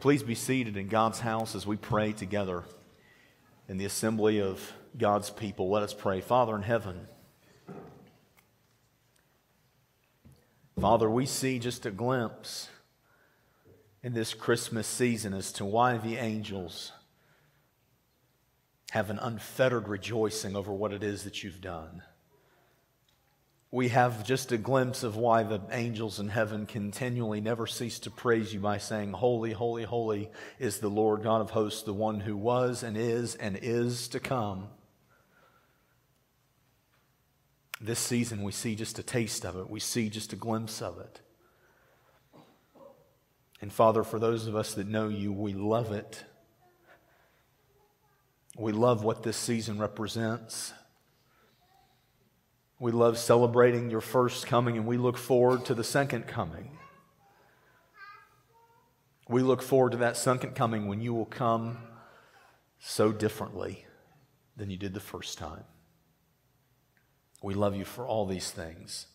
Please be seated in God's house as we pray together in the assembly of God's people. Let us pray. Father in heaven, Father, we see just a glimpse in this Christmas season as to why the angels have an unfettered rejoicing over what it is that you've done we have just a glimpse of why the angels in heaven continually never cease to praise you by saying, Holy, holy, holy is the Lord God of hosts, the one who was and is and is to come. This season, we see just a taste of it, we see just a glimpse of it. And Father, for those of us that know you, we love it. We love what this season represents. We love celebrating your first coming, and we look forward to the second coming. We look forward to that second coming when you will come so differently than you did the first time. We love you for all these things.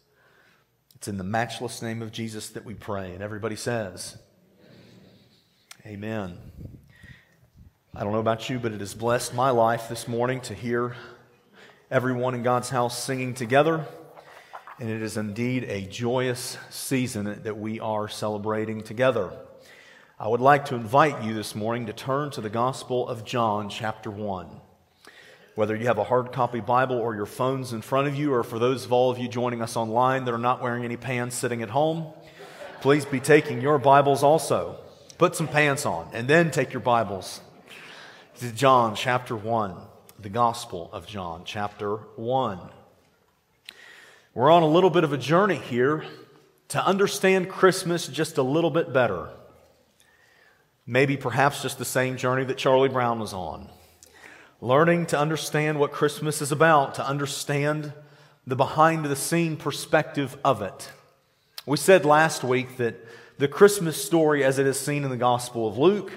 It's in the matchless name of Jesus that we pray. And everybody says, Amen. I don't know about you, but it has blessed my life this morning to hear everyone in God's house singing together. And it is indeed a joyous season that we are celebrating together. I would like to invite you this morning to turn to the Gospel of John, chapter 1. Whether you have a hard copy Bible or your phones in front of you, or for those of all of you joining us online that are not wearing any pants sitting at home, please be taking your Bibles also. Put some pants on and then take your Bibles to John chapter 1 the Gospel of John, chapter 1. We're on a little bit of a journey here to understand Christmas just a little bit better. Maybe perhaps just the same journey that Charlie Brown was on. Learning to understand what Christmas is about, to understand the behind the scene perspective of it. We said last week that the Christmas story, as it is seen in the Gospel of Luke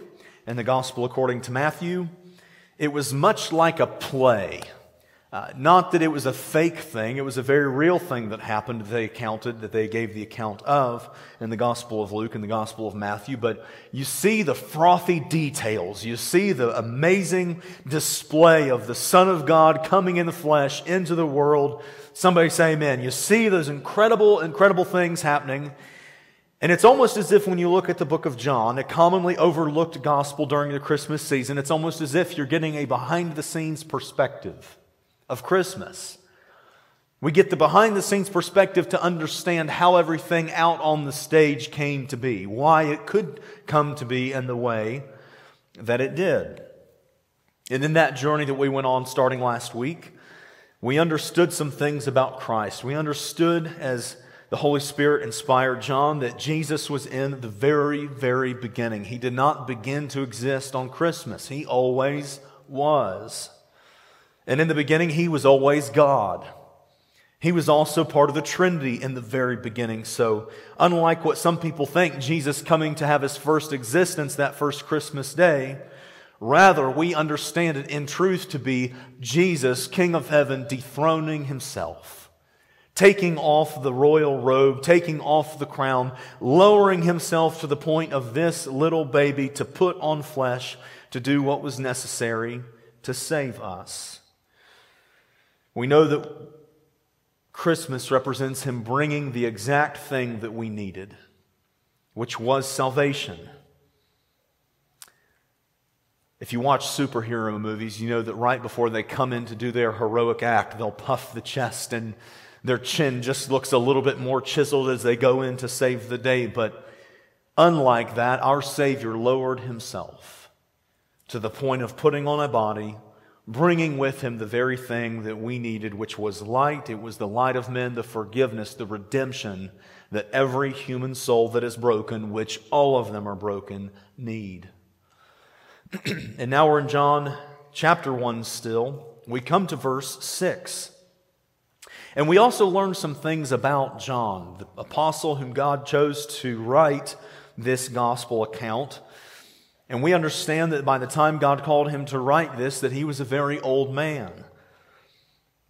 and the Gospel according to Matthew, it was much like a play. Uh, not that it was a fake thing, it was a very real thing that happened that they accounted, that they gave the account of in the Gospel of Luke and the Gospel of Matthew. But you see the frothy details. You see the amazing display of the Son of God coming in the flesh into the world. Somebody say amen. You see those incredible, incredible things happening. And it's almost as if when you look at the book of John, a commonly overlooked gospel during the Christmas season, it's almost as if you're getting a behind the scenes perspective of Christmas. We get the behind the scenes perspective to understand how everything out on the stage came to be, why it could come to be in the way that it did. And in that journey that we went on starting last week, we understood some things about Christ. We understood as the Holy Spirit inspired John that Jesus was in the very, very beginning. He did not begin to exist on Christmas, He always was. And in the beginning, He was always God. He was also part of the Trinity in the very beginning. So, unlike what some people think, Jesus coming to have his first existence that first Christmas day, rather, we understand it in truth to be Jesus, King of heaven, dethroning himself taking off the royal robe, taking off the crown, lowering himself to the point of this little baby to put on flesh to do what was necessary to save us. We know that Christmas represents him bringing the exact thing that we needed, which was salvation. If you watch superhero movies, you know that right before they come in to do their heroic act, they'll puff the chest and their chin just looks a little bit more chiseled as they go in to save the day. But unlike that, our Savior lowered himself to the point of putting on a body, bringing with him the very thing that we needed, which was light. It was the light of men, the forgiveness, the redemption that every human soul that is broken, which all of them are broken, need. and now we're in John chapter 1 still. We come to verse 6. And we also learn some things about John, the apostle whom God chose to write this gospel account. And we understand that by the time God called him to write this, that he was a very old man.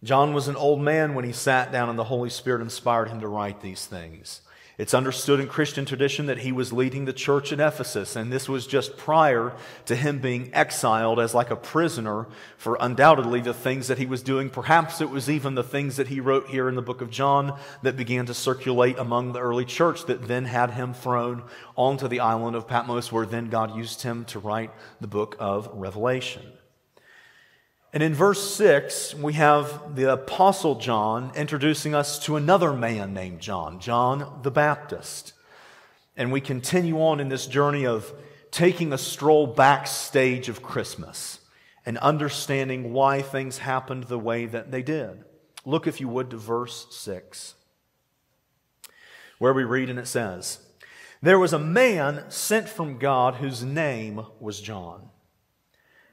John was an old man when he sat down and the Holy Spirit inspired him to write these things. It's understood in Christian tradition that he was leading the church in Ephesus, and this was just prior to him being exiled as like a prisoner for undoubtedly the things that he was doing. Perhaps it was even the things that he wrote here in the book of John that began to circulate among the early church that then had him thrown onto the island of Patmos, where then God used him to write the book of Revelation. And in verse 6, we have the Apostle John introducing us to another man named John, John the Baptist. And we continue on in this journey of taking a stroll backstage of Christmas and understanding why things happened the way that they did. Look, if you would, to verse 6, where we read and it says, There was a man sent from God whose name was John.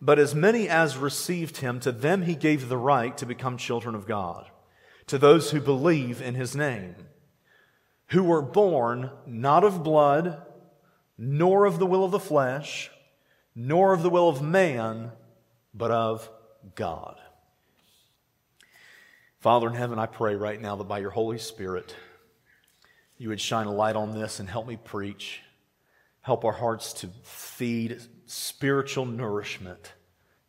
But as many as received him, to them he gave the right to become children of God, to those who believe in his name, who were born not of blood, nor of the will of the flesh, nor of the will of man, but of God. Father in heaven, I pray right now that by your Holy Spirit, you would shine a light on this and help me preach. Help our hearts to feed spiritual nourishment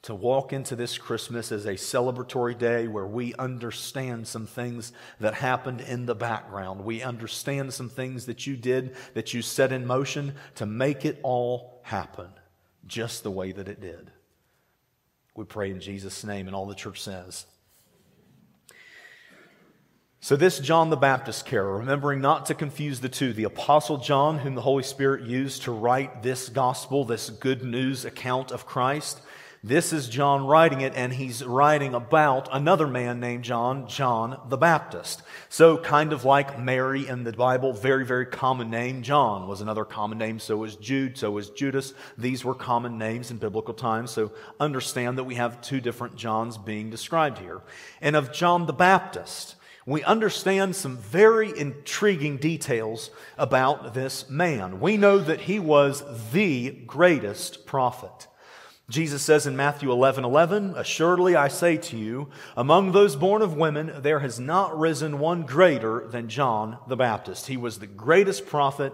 to walk into this Christmas as a celebratory day where we understand some things that happened in the background. We understand some things that you did, that you set in motion to make it all happen just the way that it did. We pray in Jesus' name, and all the church says. So, this John the Baptist carol, remembering not to confuse the two, the Apostle John, whom the Holy Spirit used to write this gospel, this good news account of Christ, this is John writing it, and he's writing about another man named John, John the Baptist. So, kind of like Mary in the Bible, very, very common name. John was another common name, so was Jude, so was Judas. These were common names in biblical times, so understand that we have two different Johns being described here. And of John the Baptist, we understand some very intriguing details about this man. We know that he was the greatest prophet. Jesus says in Matthew 11 11, Assuredly I say to you, among those born of women, there has not risen one greater than John the Baptist. He was the greatest prophet.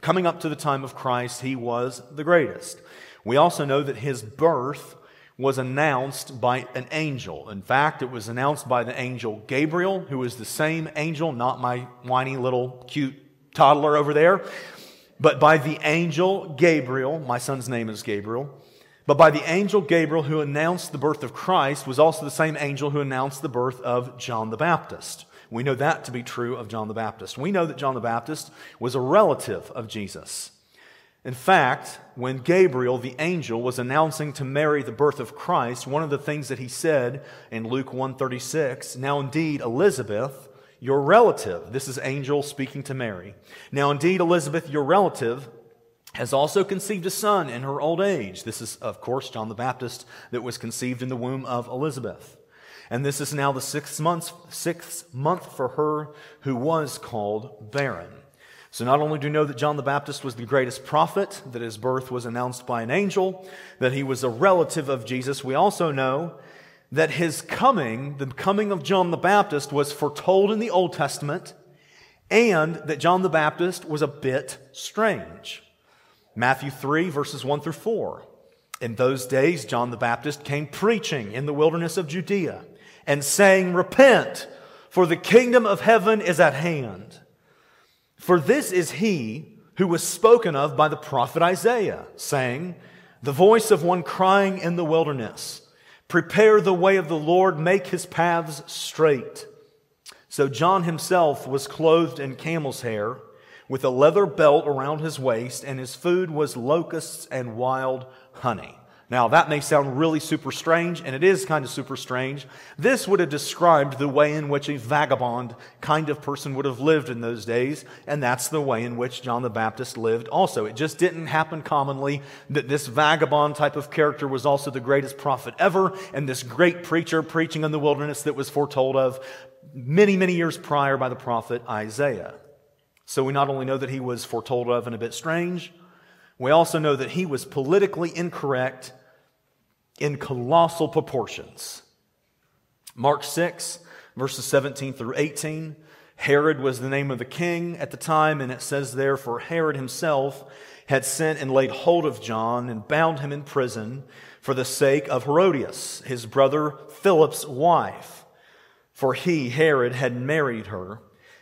Coming up to the time of Christ, he was the greatest. We also know that his birth was announced by an angel. In fact, it was announced by the angel Gabriel, who is the same angel, not my whiny little cute toddler over there, but by the angel Gabriel. My son's name is Gabriel. But by the angel Gabriel, who announced the birth of Christ, was also the same angel who announced the birth of John the Baptist. We know that to be true of John the Baptist. We know that John the Baptist was a relative of Jesus. In fact, when Gabriel, the angel, was announcing to Mary the birth of Christ, one of the things that he said in Luke 136, now indeed Elizabeth, your relative, this is angel speaking to Mary. Now indeed Elizabeth, your relative, has also conceived a son in her old age. This is, of course, John the Baptist that was conceived in the womb of Elizabeth. And this is now the sixth month, sixth month for her who was called barren. So not only do we know that John the Baptist was the greatest prophet, that his birth was announced by an angel, that he was a relative of Jesus, we also know that his coming, the coming of John the Baptist, was foretold in the Old Testament, and that John the Baptist was a bit strange. Matthew 3, verses 1 through 4. In those days, John the Baptist came preaching in the wilderness of Judea and saying, Repent, for the kingdom of heaven is at hand. For this is he who was spoken of by the prophet Isaiah, saying, The voice of one crying in the wilderness, Prepare the way of the Lord, make his paths straight. So John himself was clothed in camel's hair, with a leather belt around his waist, and his food was locusts and wild honey. Now, that may sound really super strange, and it is kind of super strange. This would have described the way in which a vagabond kind of person would have lived in those days, and that's the way in which John the Baptist lived also. It just didn't happen commonly that this vagabond type of character was also the greatest prophet ever, and this great preacher preaching in the wilderness that was foretold of many, many years prior by the prophet Isaiah. So we not only know that he was foretold of and a bit strange, we also know that he was politically incorrect in colossal proportions. Mark 6, verses 17 through 18. Herod was the name of the king at the time, and it says there, For Herod himself had sent and laid hold of John and bound him in prison for the sake of Herodias, his brother Philip's wife. For he, Herod, had married her,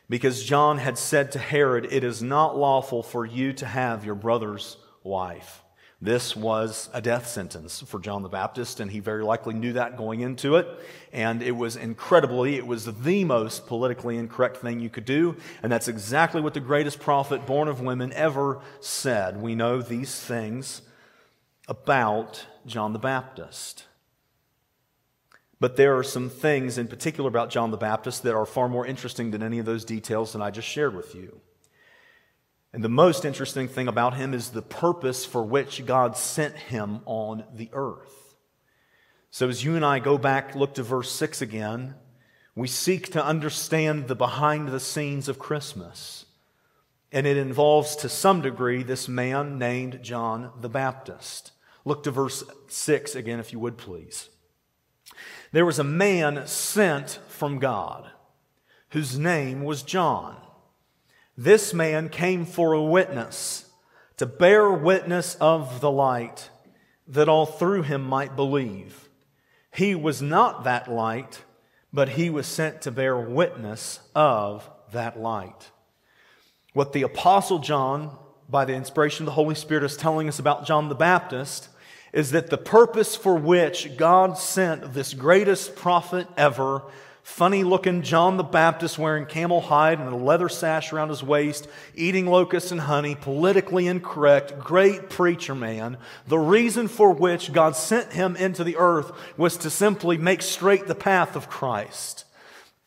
because John had said to Herod, It is not lawful for you to have your brother's wife. This was a death sentence for John the Baptist, and he very likely knew that going into it. And it was incredibly, it was the most politically incorrect thing you could do. And that's exactly what the greatest prophet born of women ever said. We know these things about John the Baptist. But there are some things in particular about John the Baptist that are far more interesting than any of those details that I just shared with you. And the most interesting thing about him is the purpose for which God sent him on the earth. So as you and I go back, look to verse 6 again, we seek to understand the behind the scenes of Christmas. And it involves to some degree this man named John the Baptist. Look to verse 6 again, if you would please. There was a man sent from God whose name was John. This man came for a witness, to bear witness of the light, that all through him might believe. He was not that light, but he was sent to bear witness of that light. What the Apostle John, by the inspiration of the Holy Spirit, is telling us about John the Baptist is that the purpose for which God sent this greatest prophet ever funny looking John the Baptist wearing camel hide and a leather sash around his waist, eating locusts and honey, politically incorrect, great preacher man. The reason for which God sent him into the earth was to simply make straight the path of Christ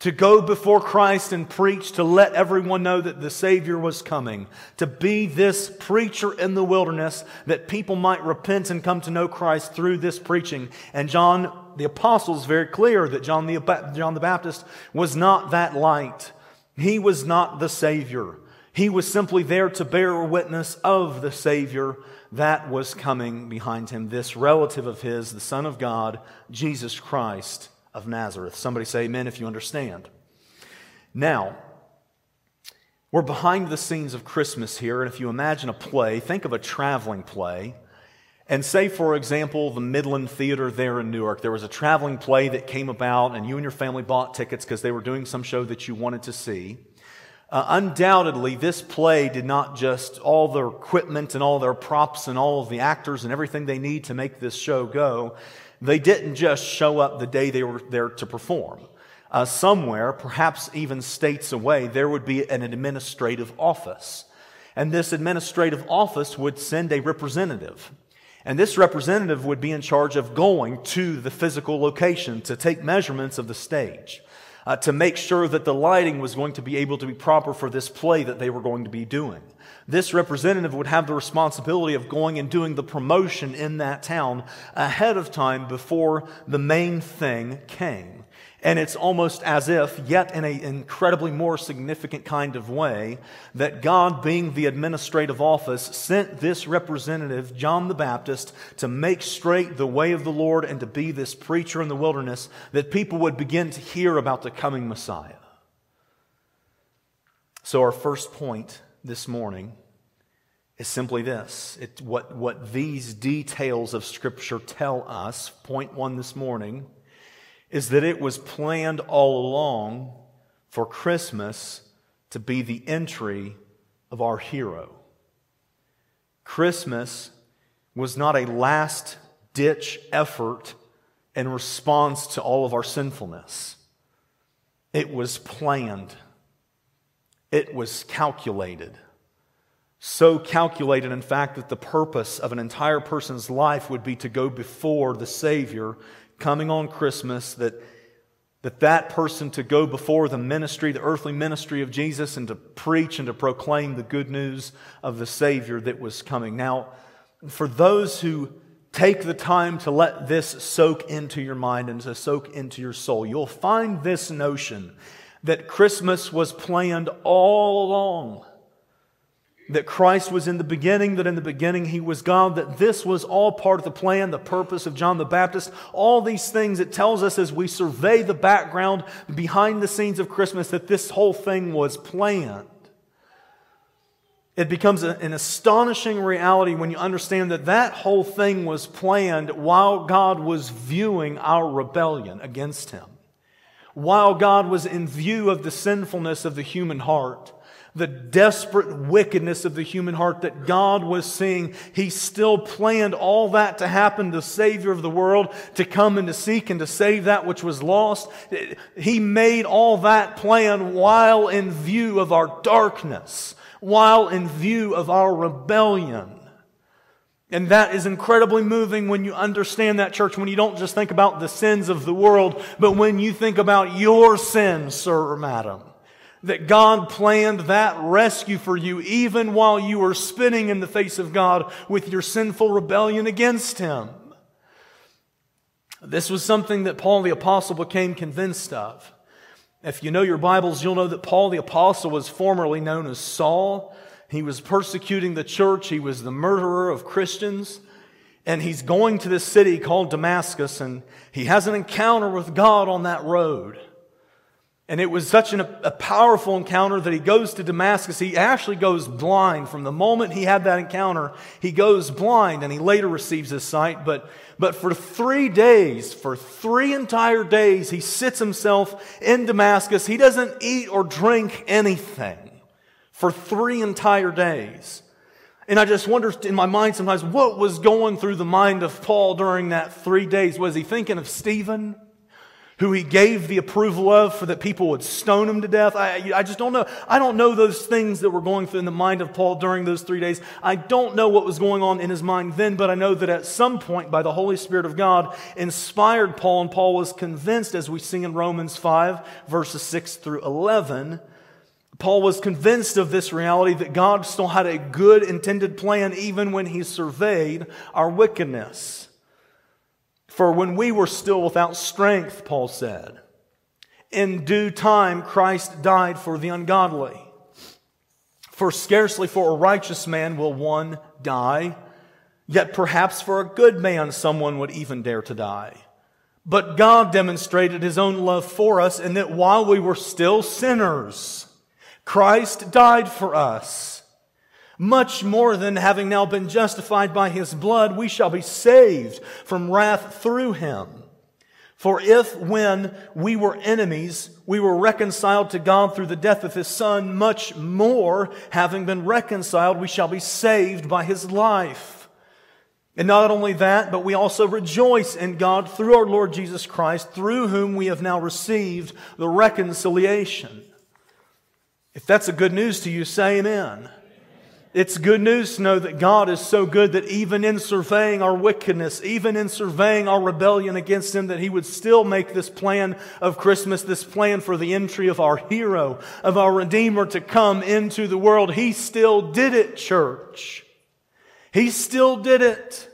to go before Christ and preach, to let everyone know that the Savior was coming, to be this preacher in the wilderness, that people might repent and come to know Christ through this preaching. And John the Apostle is very clear that John the, John the Baptist was not that light. He was not the Savior. He was simply there to bear witness of the Savior that was coming behind him, this relative of his, the Son of God, Jesus Christ of Nazareth. Somebody say amen if you understand. Now, we're behind the scenes of Christmas here, and if you imagine a play, think of a traveling play. And say, for example, the Midland Theater there in Newark. There was a traveling play that came about, and you and your family bought tickets because they were doing some show that you wanted to see. Uh, undoubtedly, this play did not just all their equipment and all their props and all of the actors and everything they need to make this show go. They didn't just show up the day they were there to perform. Uh, somewhere, perhaps even states away, there would be an administrative office. And this administrative office would send a representative. And this representative would be in charge of going to the physical location to take measurements of the stage, uh, to make sure that the lighting was going to be able to be proper for this play that they were going to be doing. This representative would have the responsibility of going and doing the promotion in that town ahead of time before the main thing came. And it's almost as if, yet in an incredibly more significant kind of way, that God, being the administrative office, sent this representative, John the Baptist, to make straight the way of the Lord and to be this preacher in the wilderness, that people would begin to hear about the coming Messiah. So, our first point this morning is simply this it, what, what these details of Scripture tell us, point one this morning, is that it was planned all along for Christmas to be the entry of our hero. Christmas was not a last ditch effort in response to all of our sinfulness. It was planned. It was calculated so calculated, in fact, that the purpose of an entire person's life would be to go before the Savior coming on Christmas, that that that person to go before the ministry, the earthly ministry of Jesus, and to preach and to proclaim the good news of the Savior that was coming. Now, for those who take the time to let this soak into your mind and to soak into your soul, you'll find this notion that Christmas was planned all along that Christ was in the beginning, that in the beginning he was God, that this was all part of the plan, the purpose of John the Baptist. All these things it tells us as we survey the background behind the scenes of Christmas that this whole thing was planned. It becomes an astonishing reality when you understand that that whole thing was planned while God was viewing our rebellion against him. While God was in view of the sinfulness of the human heart the desperate wickedness of the human heart that God was seeing, He still planned all that to happen, the Savior of the world to come and to seek and to save that which was lost. He made all that plan while in view of our darkness, while in view of our rebellion. And that is incredibly moving when you understand that, church, when you don't just think about the sins of the world, but when you think about your sins, sir or madam that God planned that rescue for you even while you were spinning in the face of God with your sinful rebellion against Him. This was something that Paul the Apostle became convinced of. If you know your Bibles, you'll know that Paul the Apostle was formerly known as Saul. He was persecuting the church, he was the murderer of Christians. And he's going to this city called Damascus, and he has an encounter with God on that road. And it was such an, a powerful encounter that he goes to Damascus. He actually goes blind. From the moment he had that encounter, he goes blind and he later receives his sight. But, but for three days, for three entire days, he sits himself in Damascus. He doesn't eat or drink anything for three entire days. And I just wonder in my mind sometimes what was going through the mind of Paul during that three days. Was he thinking of Stephen? Who he gave the approval of for that people would stone him to death. I, I just don't know. I don't know those things that were going through in the mind of Paul during those three days. I don't know what was going on in his mind then, but I know that at some point by the Holy Spirit of God inspired Paul and Paul was convinced as we see in Romans 5 verses 6 through 11. Paul was convinced of this reality that God still had a good intended plan even when he surveyed our wickedness. For when we were still without strength, Paul said, in due time Christ died for the ungodly. For scarcely for a righteous man will one die, yet perhaps for a good man someone would even dare to die. But God demonstrated his own love for us in that while we were still sinners, Christ died for us. Much more than having now been justified by his blood, we shall be saved from wrath through him. For if when we were enemies, we were reconciled to God through the death of his son, much more, having been reconciled, we shall be saved by his life. And not only that, but we also rejoice in God through our Lord Jesus Christ, through whom we have now received the reconciliation. If that's a good news to you, say amen. It's good news to know that God is so good that even in surveying our wickedness, even in surveying our rebellion against Him, that He would still make this plan of Christmas, this plan for the entry of our hero, of our Redeemer to come into the world. He still did it, church. He still did it.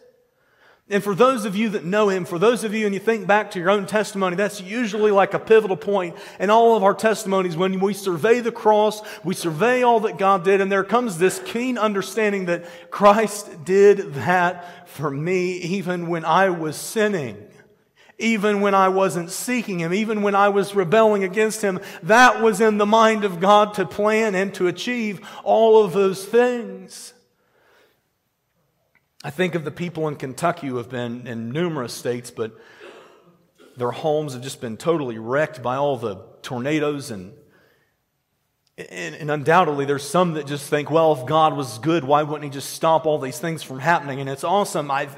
And for those of you that know him, for those of you, and you think back to your own testimony, that's usually like a pivotal point in all of our testimonies when we survey the cross, we survey all that God did, and there comes this keen understanding that Christ did that for me even when I was sinning. Even when I wasn't seeking Him, even when I was rebelling against Him, that was in the mind of God to plan and to achieve all of those things. I think of the people in Kentucky who have been in numerous states, but their homes have just been totally wrecked by all the tornadoes and And, and, undoubtedly, there's some that just think, well, if God was good, why wouldn't He just stop all these things from happening? And it's awesome. I,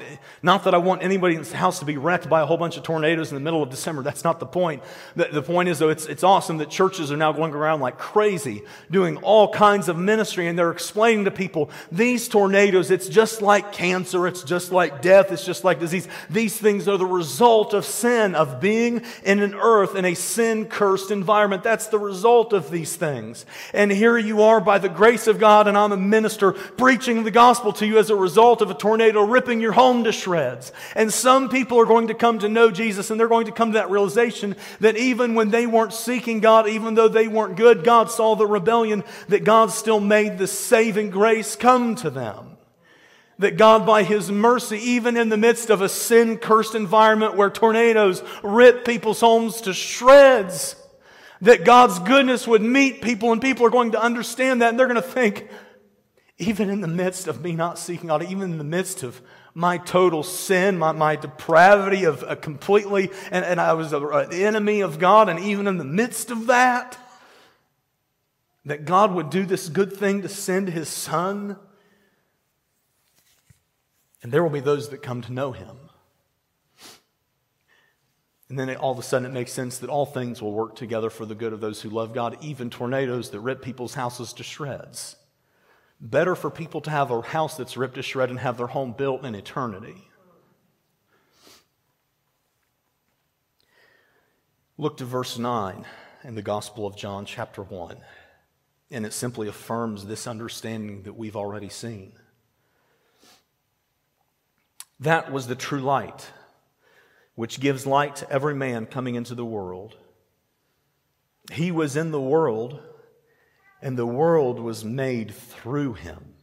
not that I want anybody in this house to be wrecked by a whole bunch of tornadoes in the middle of December. That's not the point. The, the point is, though, it's, it's awesome that churches are now going around like crazy, doing all kinds of ministry, and they're explaining to people these tornadoes, it's just like cancer, it's just like death, it's just like disease. These things are the result of sin, of being in an earth in a sin cursed environment. That's the result of these things. And here you are by the grace of God, and I'm a minister preaching the gospel to you as a result of a tornado ripping your home to shreds. And some people are going to come to know Jesus, and they're going to come to that realization that even when they weren't seeking God, even though they weren't good, God saw the rebellion, that God still made the saving grace come to them that God, by His mercy, even in the midst of a sin cursed environment where tornadoes rip people's homes to shreds, that God's goodness would meet people and people are going to understand that and they're going to think, even in the midst of me not seeking God, even in the midst of my total sin, my, my depravity of uh, completely, and, and I was a, an enemy of God, and even in the midst of that, that God would do this good thing to send His Son. And there will be those that come to know Him. And then it, all of a sudden it makes sense that all things will work together for the good of those who love God, even tornadoes that rip people's houses to shreds. Better for people to have a house that's ripped to shreds and have their home built in eternity. Look to verse 9 in the Gospel of John, chapter 1, and it simply affirms this understanding that we've already seen. That was the true light which gives light to every man coming into the world. He was in the world, and the world was made through him,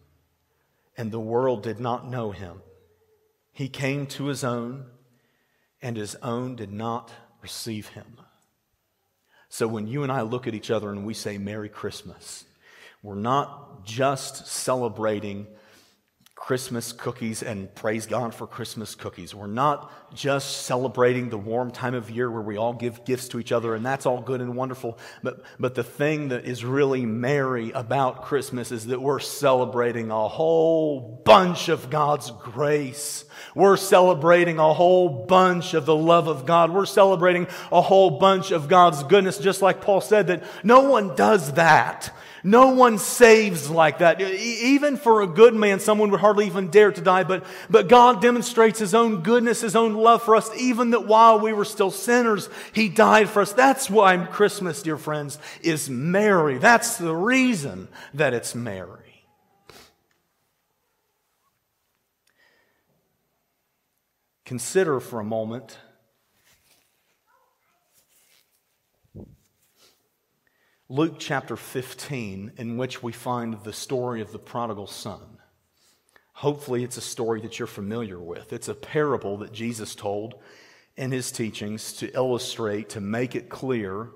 and the world did not know him. He came to his own, and his own did not receive him. So when you and I look at each other and we say Merry Christmas, we're not just celebrating Christmas cookies and praise God for Christmas cookies. We're not just celebrating the warm time of year where we all give gifts to each other and that's all good and wonderful. But, but the thing that is really merry about Christmas is that we're celebrating a whole bunch of God's grace. We're celebrating a whole bunch of the love of God. We're celebrating a whole bunch of God's goodness, just like Paul said that no one does that no one saves like that. Even for a good man, someone would hardly even dare to die, but, but God demonstrates His own goodness, His own love for us, even that while we were still sinners, He died for us. That's why Christmas, dear friends, is merry. That's the reason that it's merry. Consider for a moment Luke chapter 15, in which we find the story of the prodigal son. Hopefully, it's a story that you're familiar with. It's a parable that Jesus told in his teachings to illustrate, to make it clear,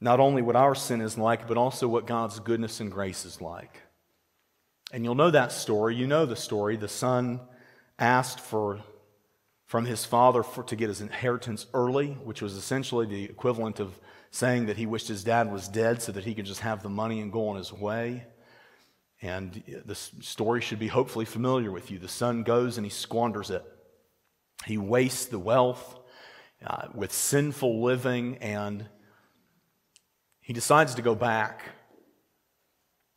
not only what our sin is like, but also what God's goodness and grace is like. And you'll know that story. You know the story. The son asked for from his father for, to get his inheritance early, which was essentially the equivalent of saying that he wished his dad was dead so that he could just have the money and go on his way. And the story should be hopefully familiar with you. The son goes and he squanders it. He wastes the wealth uh, with sinful living, and he decides to go back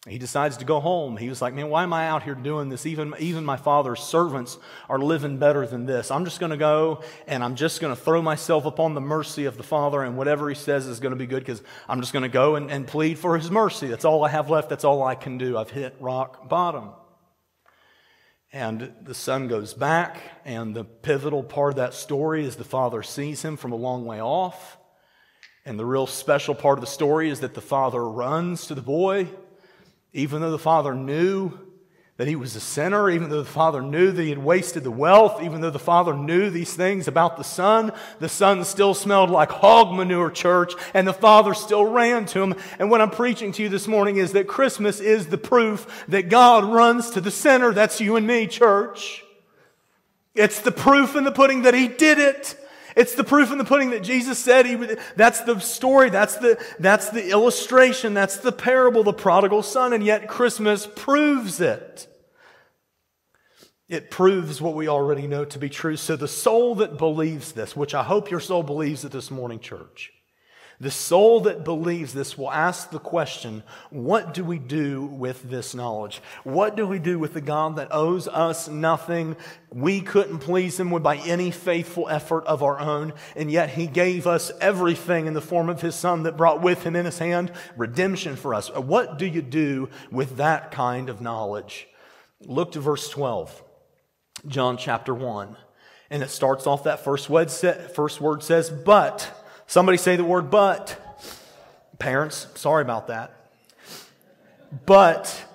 he decides to go home. He was like, Man, why am I out here doing this? Even, even my father's servants are living better than this. I'm just going to go and I'm just going to throw myself upon the mercy of the Father, and whatever he says is going to be good because I'm just going to go and, and plead for his mercy. That's all I have left. That's all I can do. I've hit rock bottom. And the son goes back, and the pivotal part of that story is the father sees him from a long way off. And the real special part of the story is that the father runs to the boy even though the father knew that he was a sinner, even though the father knew that he had wasted the wealth, even though the father knew these things about the son, the son still smelled like hog manure, church, and the father still ran to him. And what I'm preaching to you this morning is that Christmas is the proof that God runs to the sinner. That's you and me, church. It's the proof in the pudding that he did it. It's the proof in the pudding that Jesus said he would, that's the story, that's the, that's the illustration, that's the parable, the prodigal son, and yet Christmas proves it. It proves what we already know to be true. So the soul that believes this, which I hope your soul believes it this morning, church, the soul that believes this will ask the question, what do we do with this knowledge? What do we do with the God that owes us nothing? We couldn't please him by any faithful effort of our own, and yet he gave us everything in the form of his son that brought with him in his hand redemption for us. What do you do with that kind of knowledge? Look to verse 12, John chapter 1. And it starts off that first word, first word says, but Somebody say the word but. Parents, sorry about that. But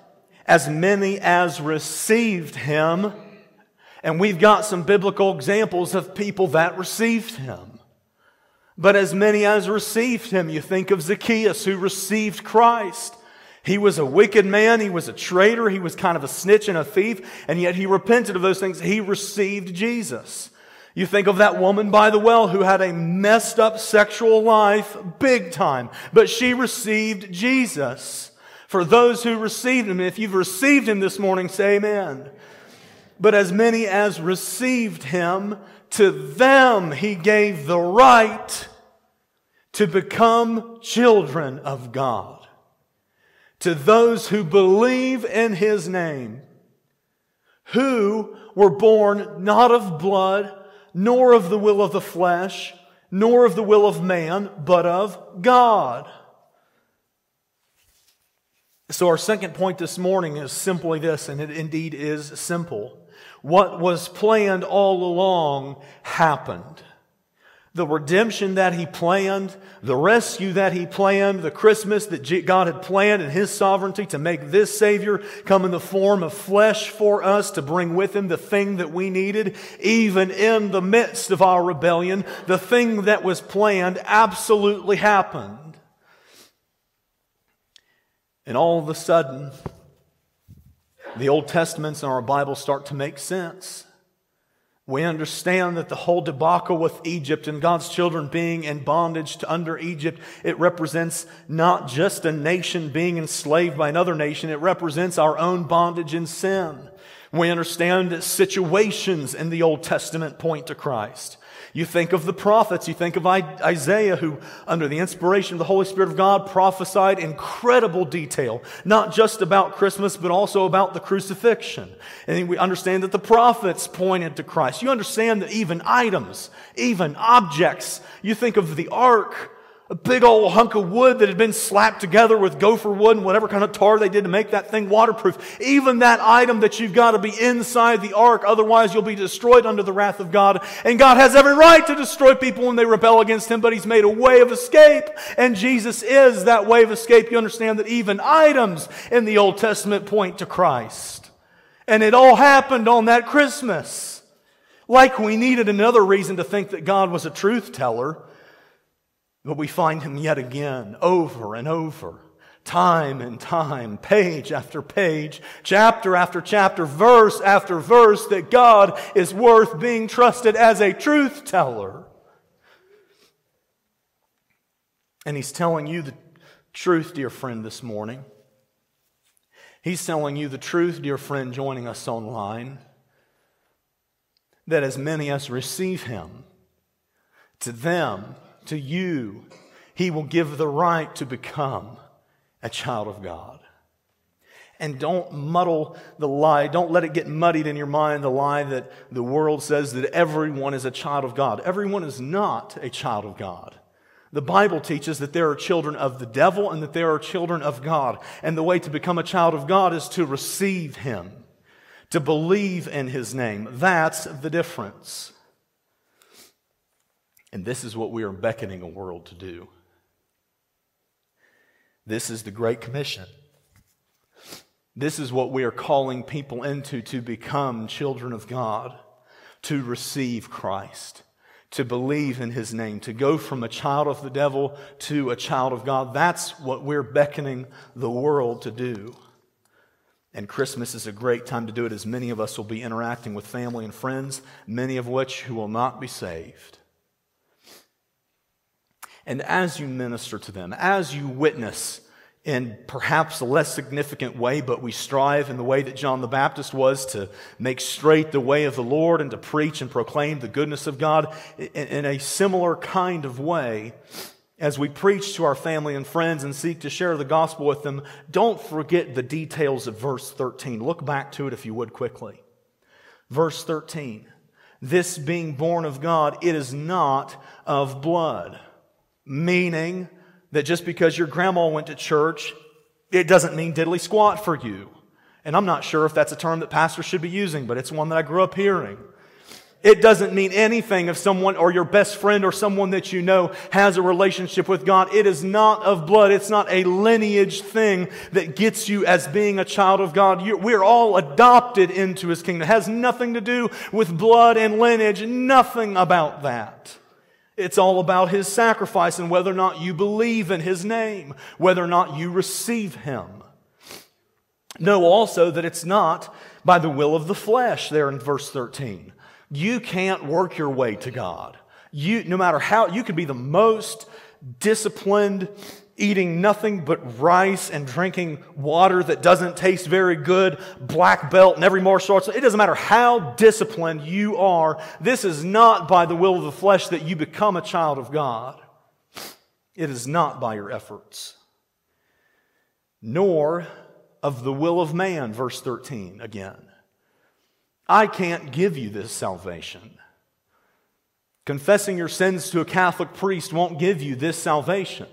as many as received him, and we've got some biblical examples of people that received him. But as many as received him, you think of Zacchaeus who received Christ. He was a wicked man. He was a traitor. He was kind of a snitch and a thief. And yet he repented of those things. He received Jesus. You think of that woman by the well who had a messed up sexual life, big time, but she received Jesus. For those who received him, if you've received him this morning, say amen. But as many as received him, to them he gave the right to become children of God. To those who believe in his name, who were born not of blood, nor of the will of the flesh, nor of the will of man, but of God. So, our second point this morning is simply this, and it indeed is simple. What was planned all along happened the redemption that he planned, the rescue that he planned, the Christmas that God had planned in his sovereignty to make this Savior come in the form of flesh for us to bring with him the thing that we needed, even in the midst of our rebellion, the thing that was planned absolutely happened. And all of a sudden, the Old Testaments and our Bible start to make sense. We understand that the whole debacle with Egypt and God's children being in bondage to under Egypt, it represents not just a nation being enslaved by another nation, it represents our own bondage in sin. We understand that situations in the Old Testament point to Christ. You think of the prophets. You think of Isaiah, who, under the inspiration of the Holy Spirit of God, prophesied incredible detail, not just about Christmas, but also about the crucifixion. And we understand that the prophets pointed to Christ. You understand that even items, even objects, you think of the ark, a big old hunk of wood that had been slapped together with gopher wood and whatever kind of tar they did to make that thing waterproof. Even that item that you've got to be inside the ark, otherwise you'll be destroyed under the wrath of God. And God has every right to destroy people when they rebel against Him, but He's made a way of escape. And Jesus is that way of escape. You understand that even items in the Old Testament point to Christ. And it all happened on that Christmas. Like we needed another reason to think that God was a truth teller. But we find him yet again, over and over, time and time, page after page, chapter after chapter, verse after verse, that God is worth being trusted as a truth teller. And he's telling you the truth, dear friend, this morning. He's telling you the truth, dear friend, joining us online, that as many as receive him, to them, to you, He will give the right to become a child of God. And don't muddle the lie. Don't let it get muddied in your mind, the lie that the world says that everyone is a child of God. Everyone is not a child of God. The Bible teaches that there are children of the devil and that there are children of God. And the way to become a child of God is to receive Him, to believe in His name. That's the difference. And this is what we are beckoning a world to do. This is the Great Commission. This is what we are calling people into to become children of God, to receive Christ, to believe in His name, to go from a child of the devil to a child of God. That's what we're beckoning the world to do. And Christmas is a great time to do it, as many of us will be interacting with family and friends, many of which who will not be saved. And as you minister to them, as you witness in perhaps a less significant way, but we strive in the way that John the Baptist was to make straight the way of the Lord and to preach and proclaim the goodness of God in a similar kind of way. As we preach to our family and friends and seek to share the gospel with them, don't forget the details of verse 13. Look back to it if you would quickly. Verse 13. This being born of God, it is not of blood. Meaning, that just because your grandma went to church, it doesn't mean diddly squat for you. And I'm not sure if that's a term that pastors should be using, but it's one that I grew up hearing. It doesn't mean anything if someone or your best friend or someone that you know has a relationship with God. It is not of blood. It's not a lineage thing that gets you as being a child of God. we're all adopted into His kingdom. It has nothing to do with blood and lineage. Nothing about that. It's all about his sacrifice and whether or not you believe in his name, whether or not you receive him. Know also that it's not by the will of the flesh, there in verse 13. You can't work your way to God. You, no matter how, you could be the most disciplined, eating nothing but rice and drinking water that doesn't taste very good, black belt and every martial arts. It doesn't matter how disciplined you are. This is not by the will of the flesh that you become a child of God. It is not by your efforts, nor of the will of man, verse 13 again. I can't give you this salvation. Confessing your sins to a Catholic priest won't give you this salvation.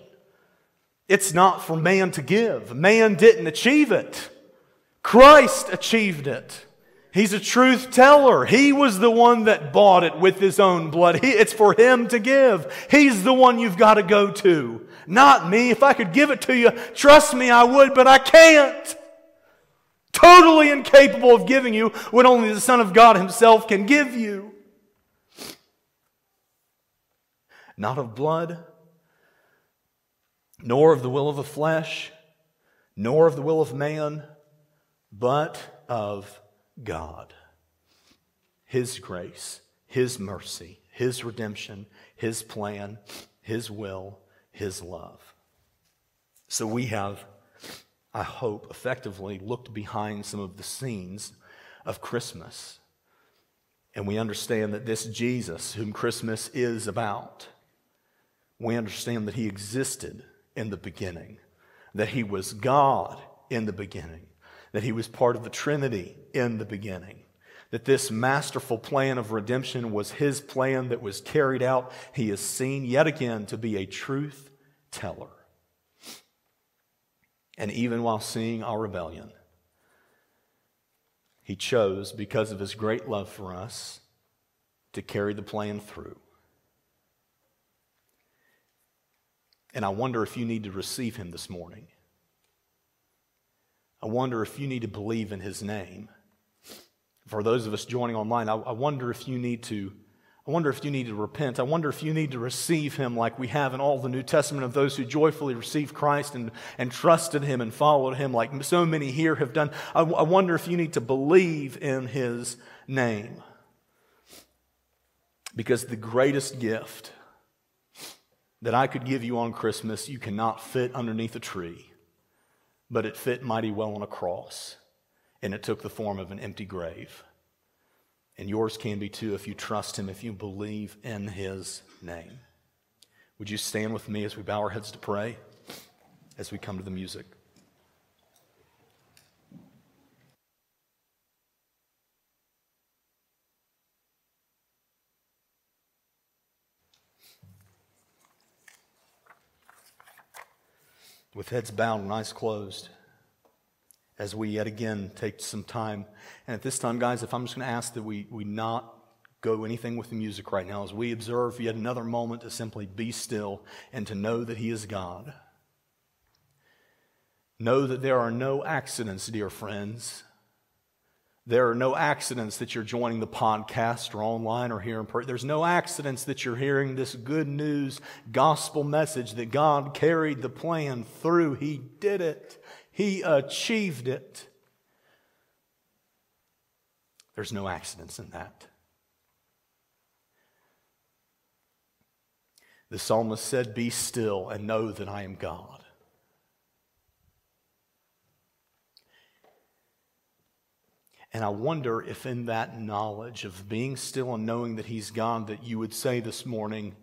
It's not for man to give. Man didn't achieve it. Christ achieved it. He's a truth teller. He was the one that bought it with his own blood. He, it's for him to give. He's the one you've got to go to. Not me. If I could give it to you, trust me, I would, but I can't. Totally incapable of giving you what only the Son of God Himself can give you. Not of blood, nor of the will of the flesh, nor of the will of man, but of God. His grace, His mercy, His redemption, His plan, His will, His love. So we have, I hope, effectively looked behind some of the scenes of Christmas. And we understand that this Jesus, whom Christmas is about, we understand that he existed in the beginning, that he was God in the beginning, that he was part of the Trinity in the beginning, that this masterful plan of redemption was his plan that was carried out. He is seen yet again to be a truth teller. And even while seeing our rebellion, he chose, because of his great love for us, to carry the plan through. And I wonder if you need to receive him this morning. I wonder if you need to believe in his name. For those of us joining online, I, I wonder if you need to. I wonder if you need to repent. I wonder if you need to receive him like we have in all the New Testament of those who joyfully received Christ and, and trusted him and followed him, like so many here have done. I, I wonder if you need to believe in his name. Because the greatest gift that I could give you on Christmas, you cannot fit underneath a tree, but it fit mighty well on a cross, and it took the form of an empty grave. And yours can be too if you trust Him, if you believe in His name. Would you stand with me as we bow our heads to pray as we come to the music? With heads bowed and eyes closed as we yet again take some time. And at this time, guys, if I'm just going to ask that we, we not go anything with the music right now, as we observe yet another moment to simply be still and to know that He is God. Know that there are no accidents, dear friends. There are no accidents that you're joining the podcast or online or here in person. There's no accidents that you're hearing this good news gospel message that God carried the plan through. He did it. He achieved it. There's no accidents in that. The psalmist said, Be still and know that I am God. And I wonder if, in that knowledge of being still and knowing that he's God, that you would say this morning,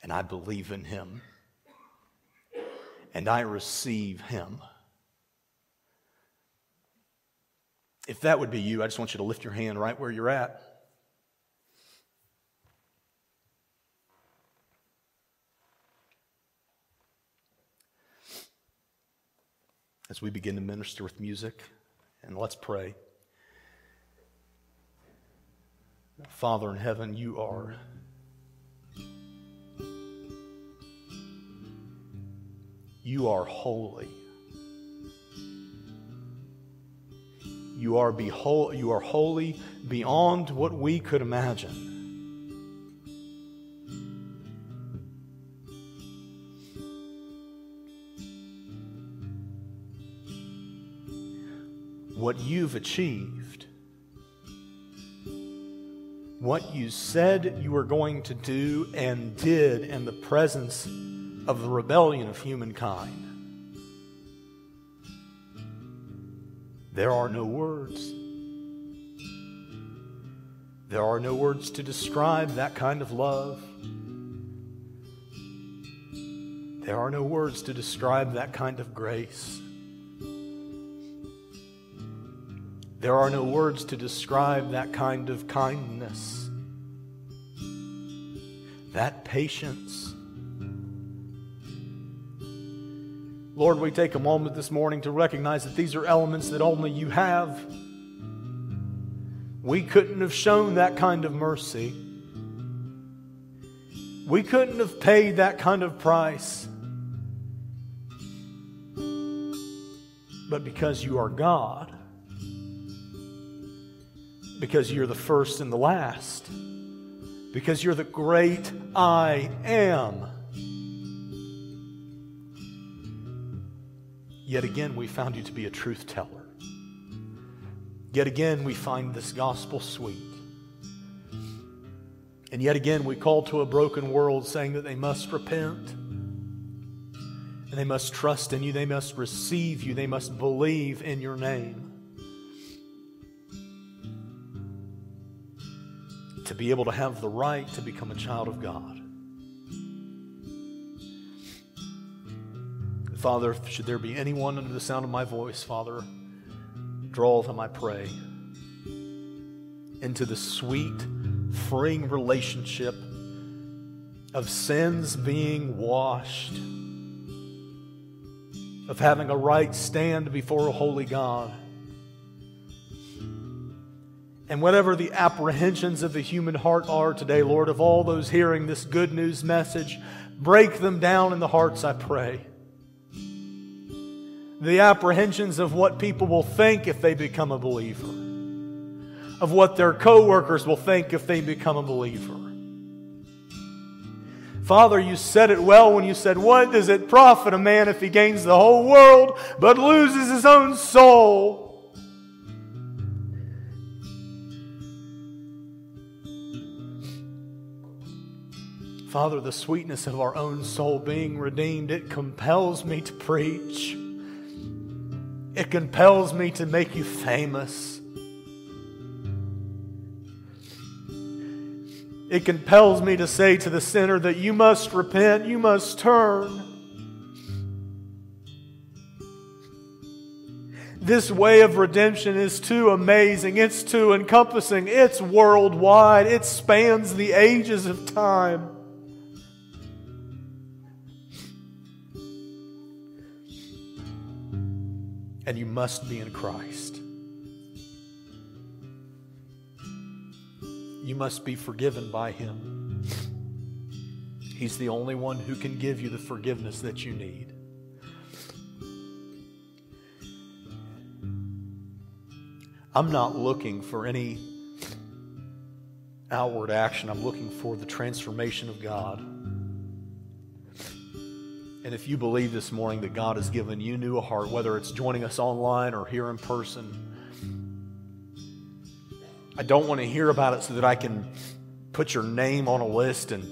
and I believe in Him, and I receive Him. If that would be you, I just want you to lift your hand right where you're at. As we begin to minister with music, and let's pray. Father in heaven, you are. You are holy. You are, behold, you are holy beyond what we could imagine. What you've achieved, what you said you were going to do and did in the presence of the rebellion of humankind. There are no words. There are no words to describe that kind of love. There are no words to describe that kind of grace. There are no words to describe that kind of kindness, that patience Lord, we take a moment this morning to recognize that these are elements that only you have. We couldn't have shown that kind of mercy. We couldn't have paid that kind of price. But because you are God, because you're the first and the last, because you're the great I am Yet again, we found you to be a truth teller. Yet again, we find this gospel sweet. And yet again, we call to a broken world saying that they must repent and they must trust in you, they must receive you, they must believe in your name. To be able to have the right to become a child of God. Father, should there be anyone under the sound of my voice, Father, draw them, I pray, into the sweet, freeing relationship of sins being washed, of having a right stand before a holy God. And whatever the apprehensions of the human heart are today, Lord, of all those hearing this good news message, break them down in the hearts, I pray the apprehensions of what people will think if they become a believer, of what their coworkers will think if they become a believer. Father, you said it well when you said, What does it profit a man if he gains the whole world but loses his own soul? Father, the sweetness of our own soul being redeemed, it compels me to preach. It compels me to make you famous. It compels me to say to the sinner that you must repent, you must turn. This way of redemption is too amazing. It's too encompassing. It's worldwide. It spans the ages of time. And you must be in Christ. You must be forgiven by Him. He's the only one who can give you the forgiveness that you need. I'm not looking for any outward action. I'm looking for the transformation of God. And if you believe this morning that God has given you new a heart, whether it's joining us online or here in person, I don't want to hear about it so that I can put your name on a list and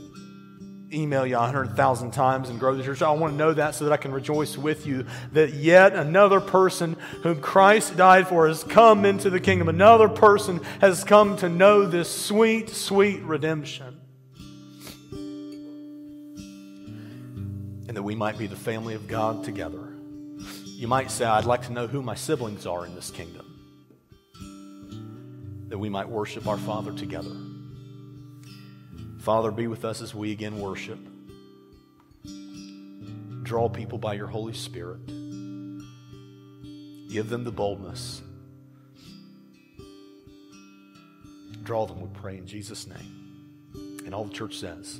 email you a hundred thousand times and grow the church. I want to know that so that I can rejoice with you that yet another person whom Christ died for has come into the kingdom. Another person has come to know this sweet, sweet redemption. And that we might be the family of God together. You might say, I'd like to know who my siblings are in this kingdom. That we might worship our Father together. Father, be with us as we again worship. Draw people by your Holy Spirit. Give them the boldness. Draw them, we pray, in Jesus' name. And all the church says.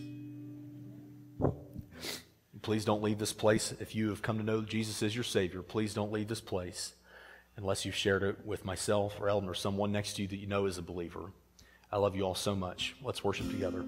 Please don't leave this place. If you have come to know Jesus as your Savior, please don't leave this place unless you've shared it with myself or Eldon or someone next to you that you know is a believer. I love you all so much. Let's worship together.